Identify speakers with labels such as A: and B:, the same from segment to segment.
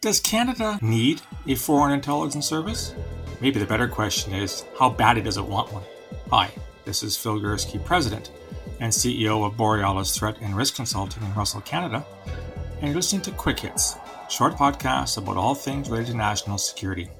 A: Does Canada need a foreign intelligence service? Maybe the better question is how badly does it want one? Hi, this is Phil Gurski, President and CEO of Borealis Threat and Risk Consulting in Russell, Canada, and you're listening to Quick Hits, short podcasts about all things related to national security.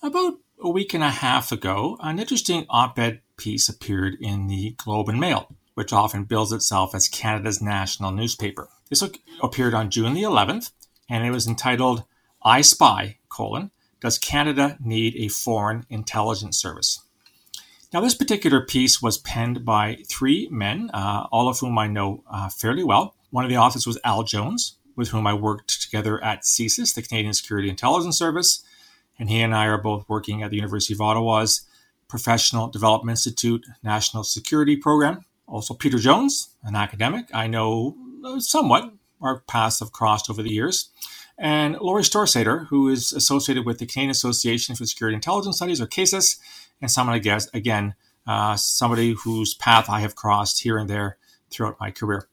A: About a week and a half ago, an interesting op ed piece appeared in the Globe and Mail which often bills itself as Canada's national newspaper. This appeared on June the 11th, and it was entitled I Spy, colon, Does Canada Need a Foreign Intelligence Service? Now, this particular piece was penned by three men, uh, all of whom I know uh, fairly well. One of the authors was Al Jones, with whom I worked together at CSIS, the Canadian Security Intelligence Service, and he and I are both working at the University of Ottawa's Professional Development Institute National Security Program. Also, Peter Jones, an academic I know somewhat. Our paths have crossed over the years. And Laurie Storsater, who is associated with the Canadian Association for Security Intelligence Studies, or CASIS, and someone, I guess, again, uh, somebody whose path I have crossed here and there throughout my career.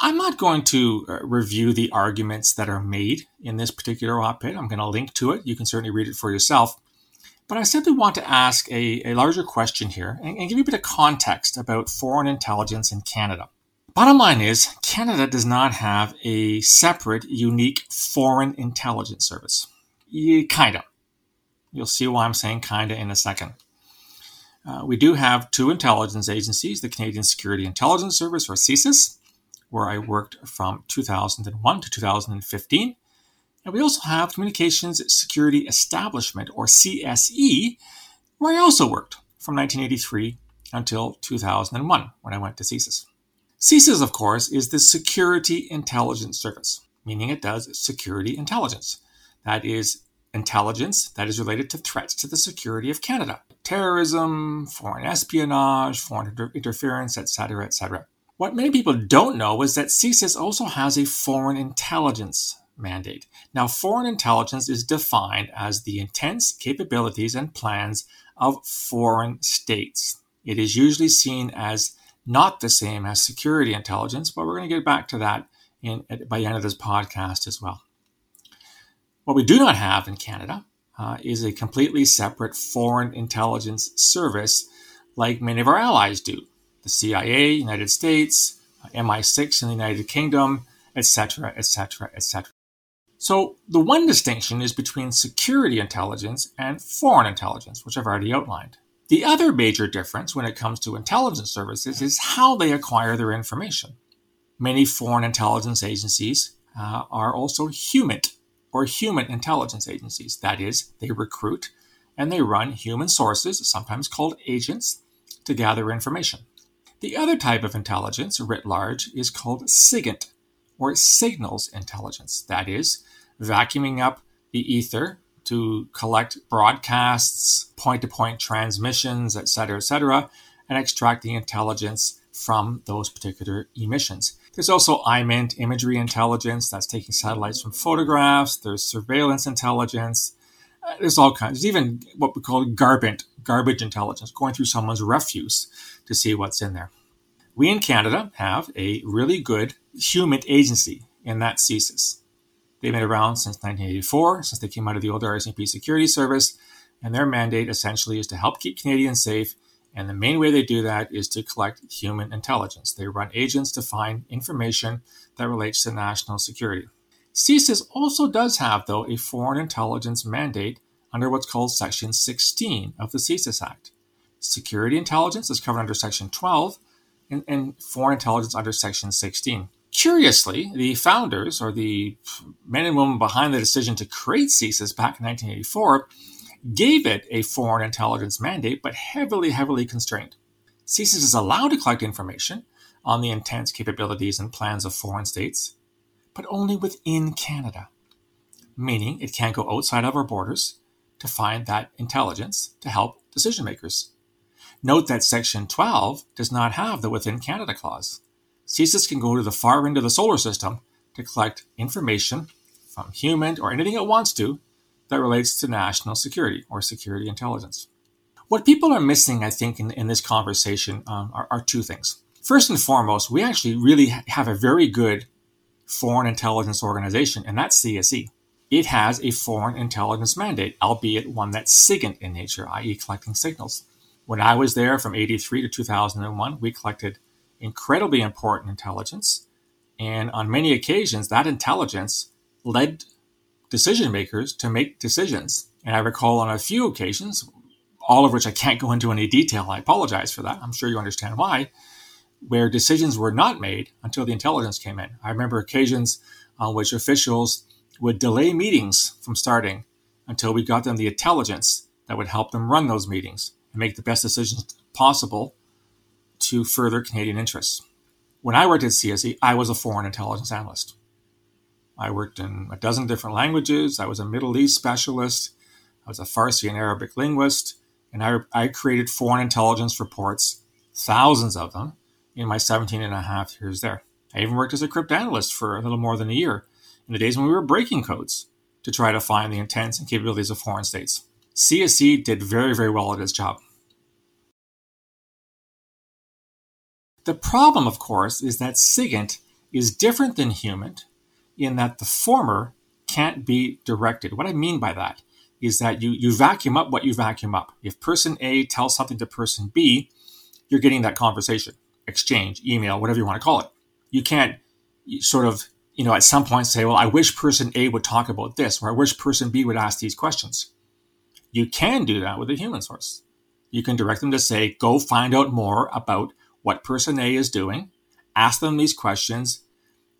A: I'm not going to uh, review the arguments that are made in this particular op ed. I'm going to link to it. You can certainly read it for yourself. But I simply want to ask a, a larger question here and, and give you a bit of context about foreign intelligence in Canada. Bottom line is, Canada does not have a separate, unique foreign intelligence service. Yeah, kinda. You'll see why I'm saying kinda in a second. Uh, we do have two intelligence agencies the Canadian Security Intelligence Service, or CSIS, where I worked from 2001 to 2015, and we also have Communications Security Establishment, or CSE, where I also worked from 1983 until 2001 when I went to CSIS. CSIS, of course, is the Security Intelligence Service, meaning it does security intelligence. That is intelligence that is related to threats to the security of Canada terrorism, foreign espionage, foreign inter- interference, etc., etc. What many people don't know is that CSIS also has a foreign intelligence mandate. Now, foreign intelligence is defined as the intents, capabilities, and plans of foreign states. It is usually seen as not the same as security intelligence, but we're going to get back to that in, by the end of this podcast as well. What we do not have in Canada uh, is a completely separate foreign intelligence service like many of our allies do the CIA, United States, MI6 in the United Kingdom, etc., etc., etc. So the one distinction is between security intelligence and foreign intelligence, which I've already outlined. The other major difference when it comes to intelligence services is how they acquire their information. Many foreign intelligence agencies uh, are also HUMINT or human intelligence agencies. That is, they recruit and they run human sources, sometimes called agents, to gather information. The other type of intelligence, writ large, is called SIGINT, or signals intelligence. That is, vacuuming up the ether to collect broadcasts, point to point transmissions, et cetera, et cetera, and extract the intelligence from those particular emissions. There's also IMINT, imagery intelligence, that's taking satellites from photographs. There's surveillance intelligence. Uh, there's all kinds. There's even what we call garbint, garbage intelligence, going through someone's refuse to see what's in there. We in Canada have a really good human agency in that CSIS. They've been around since 1984, since they came out of the old RCMP security service, and their mandate essentially is to help keep Canadians safe. And the main way they do that is to collect human intelligence. They run agents to find information that relates to national security. CSIS also does have, though, a foreign intelligence mandate under what's called Section 16 of the CSIS Act. Security intelligence is covered under Section 12, and, foreign intelligence under Section 16. Curiously, the founders, or the men and women behind the decision to create CSIS back in 1984, gave it a foreign intelligence mandate, but heavily, heavily constrained. CSIS is allowed to collect information on the intents, capabilities, and plans of foreign states, but only within Canada, meaning it can't go outside of our borders to find that intelligence to help decision makers. Note that Section 12 does not have the Within Canada clause. CSIS can go to the far end of the solar system to collect information from human or anything it wants to that relates to national security or security intelligence. What people are missing, I think, in, in this conversation um, are, are, two things. First and foremost, we actually really have a very good foreign intelligence organization, and that's CSE. It has a foreign intelligence mandate, albeit one that's SIGINT in nature, i.e., collecting signals. When I was there from 83 to 2001, we collected incredibly important intelligence. And on many occasions, that intelligence led decision makers to make decisions. And I recall on a few occasions, all of which I can't go into any detail. I apologize for that. I'm sure you understand why where decisions were not made until the intelligence came in. I remember occasions on which officials would delay meetings from starting until we got them the intelligence that would help them run those meetings and make the best decisions possible to further Canadian interests. When I worked at CSE, I was a foreign intelligence analyst. I worked in a dozen different languages. I was a Middle East specialist. I was a Farsi and Arabic linguist. And I, I created foreign intelligence reports, thousands of them, in my 17 and a half years there. I even worked as a cryptanalyst for a little more than a year in the days when we were breaking codes to try to find the intents and capabilities of foreign states. CSE did very, very well at its job. The problem, of course, is that SIGINT is different than HUMINT in that the former can't be directed. What I mean by that is that you, you vacuum up what you vacuum up. If person A tells something to person B, you're getting that conversation exchange, email, whatever you want to call it. You can't sort of, you know, at some point say, well, I wish person A would talk about this, or I wish person B would ask these questions. You can do that with a human source. You can direct them to say, go find out more about what person A is doing, ask them these questions,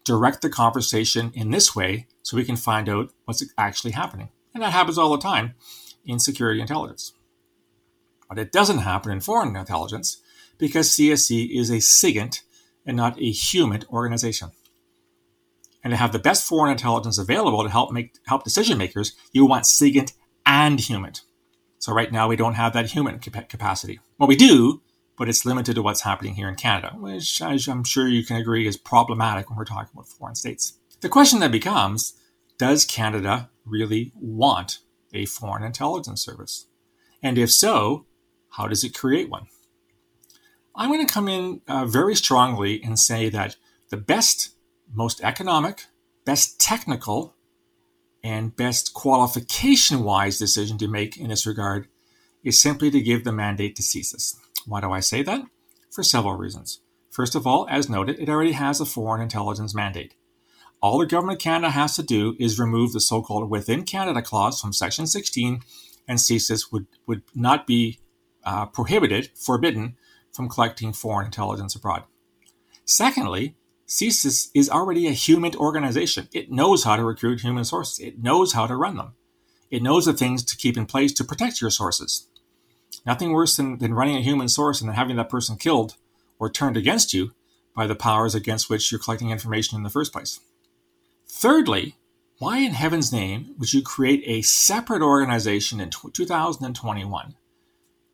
A: direct the conversation in this way so we can find out what's actually happening. And that happens all the time in security intelligence. But it doesn't happen in foreign intelligence because CSE is a SIGINT and not a human organization. And to have the best foreign intelligence available to help make help decision makers, you want SIGINT and HUMINT. So right now we don't have that human capacity. Well, we do, but it's limited to what's happening here in Canada, which I'm sure you can agree is problematic when we're talking about foreign states. The question then becomes, does Canada really want a foreign intelligence service? And if so, how does it create one? I'm going to come in uh, very strongly and say that the best, most economic, best technical, and best qualification wise decision to make in this regard is simply to give the mandate to CSIS. Why do I say that? For several reasons. First of all, as noted, it already has a foreign intelligence mandate. All the government of Canada has to do is remove the so called within Canada clause from Section 16, and CSIS would, would not be uh, prohibited, forbidden from collecting foreign intelligence abroad. Secondly, CSIS is already a human organization. It knows how to recruit human sources. It knows how to run them. It knows the things to keep in place to protect your sources. Nothing worse than, than running a human source and then having that person killed or turned against you by the powers against which you're collecting information in the first place. Thirdly, why in heaven's name would you create a separate organization in 2021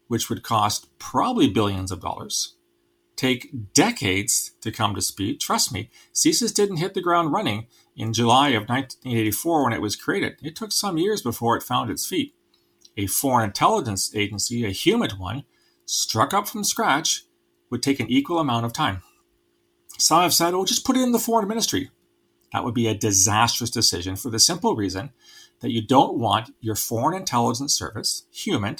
A: which would cost probably billions of dollars, take decades to come to speed. Trust me, CSIS didn't hit the ground running in July of 1984 when it was created. It took some years before it found its feet. A foreign intelligence agency, a human one, struck up from scratch would take an equal amount of time. Some have said, oh, just put it in the foreign ministry. That would be a disastrous decision for the simple reason that you don't want your foreign intelligence service, human,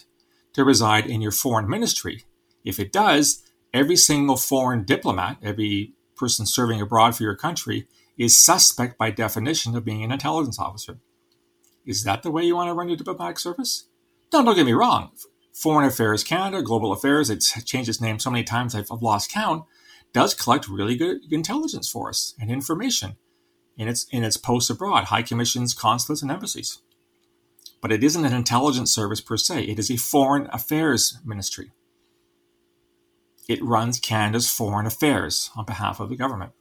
A: to reside in your foreign ministry. If it does, every single foreign diplomat, every person serving abroad for your country, is suspect by definition of being an intelligence officer. Is that the way you want to run your diplomatic service? No, don't get me wrong. Foreign Affairs Canada, Global Affairs, it's changed its name so many times I've lost count, does collect really good intelligence for us and information in its in its posts abroad, high commissions, consulates, and embassies but it isn't an intelligence service per se. It is a foreign affairs ministry. It runs Canada's foreign affairs on behalf of the government.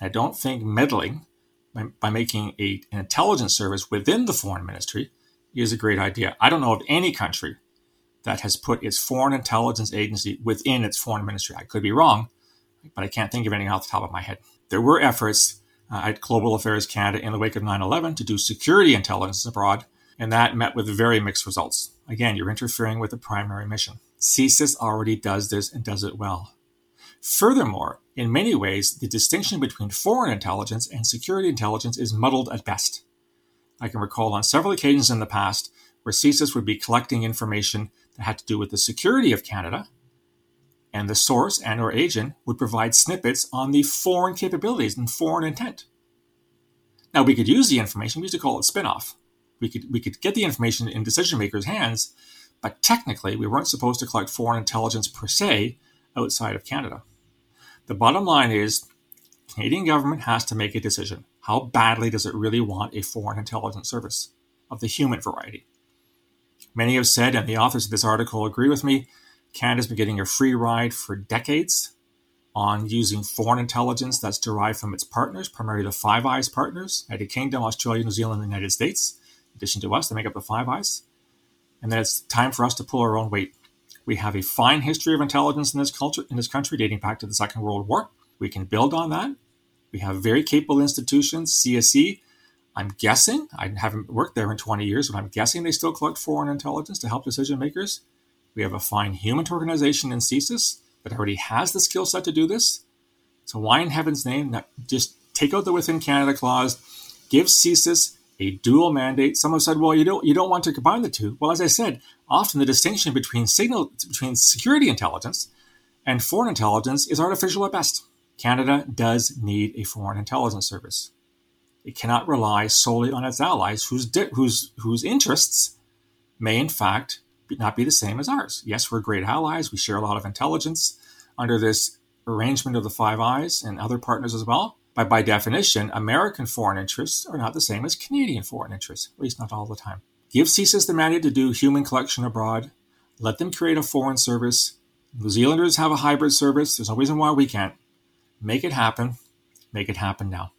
A: I don't think meddling by, by making a, an intelligence service within the foreign ministry is a great idea. I don't know of any country that has put its foreign intelligence agency within its foreign ministry. I could be wrong, but I can't think of anything off the top of my head. There were efforts uh, at Global Affairs Canada in the wake of 9 11 to do security intelligence abroad, and that met with very mixed results. Again, you're interfering with the primary mission. CSIS already does this and does it well. Furthermore, in many ways, the distinction between foreign intelligence and security intelligence is muddled at best. I can recall on several occasions in the past where CSIS would be collecting information that had to do with the security of Canada, and the source and or agent would provide snippets on the foreign capabilities and foreign intent. Now we could use the information, we used to call it spin-off. We could we could get the information in decision makers' hands, but technically we weren't supposed to collect foreign intelligence per se outside of Canada. The bottom line is Canadian government has to make a decision. How badly does it really want a foreign intelligence service of the human variety? Many have said, and the authors of this article agree with me, Canada's been getting a free ride for decades on using foreign intelligence that's derived from its partners, primarily the Five Eyes partners, United Kingdom, Australia, New Zealand, and the United States. In addition to us, they make up the Five Eyes. And then it's time for us to pull our own weight. We have a fine history of intelligence in this culture in this country dating back to the Second World War. We can build on that. We have very capable institutions, CSE. I'm guessing, I haven't worked there in 20 years, but I'm guessing they still collect foreign intelligence to help decision makers. We have a fine human organization in CSIS that already has the skill set to do this. So why in heaven's name not just take out the within Canada clause, give CSIS a dual mandate. Some have said, well, you don't you don't want to combine the two. Well, as I said, often the distinction between signal between security intelligence and foreign intelligence is artificial at best. Canada does need a foreign intelligence service. It cannot rely solely on its allies, whose di- whose whose interests may in fact not be the same as ours. Yes, we're great allies. We share a lot of intelligence under this arrangement of the Five Eyes and other partners as well. But by definition, American foreign interests are not the same as Canadian foreign interests, at least not all the time. Give CSIS the mandate to do human collection abroad. Let them create a foreign service. New Zealanders have a hybrid service. There's no reason why we can't. Make it happen. Make it happen now.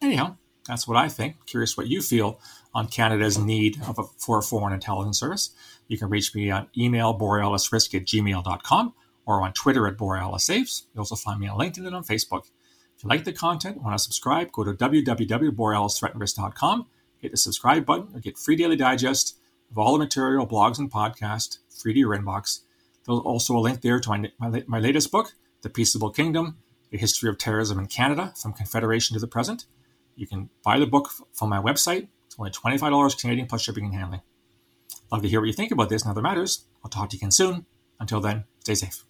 A: Anyhow, that's what I think. Curious what you feel on Canada's need a, for a foreign intelligence service. You can reach me on email borealisrisk at gmail.com or on Twitter at borealissaves. You also find me on LinkedIn and on Facebook. If you like the content, want to subscribe, go to www.borealisthreatandrisk.com, hit the subscribe button, or get free daily digest of all the material, blogs, and podcasts free to your inbox. There's also a link there to my, my, my latest book, The Peaceable Kingdom, A History of Terrorism in Canada, from Confederation to the Present. You can buy the book from my website. It's only $25 Canadian plus shipping and handling. Love to hear what you think about this and other matters. I'll talk to you again soon. Until then, stay safe.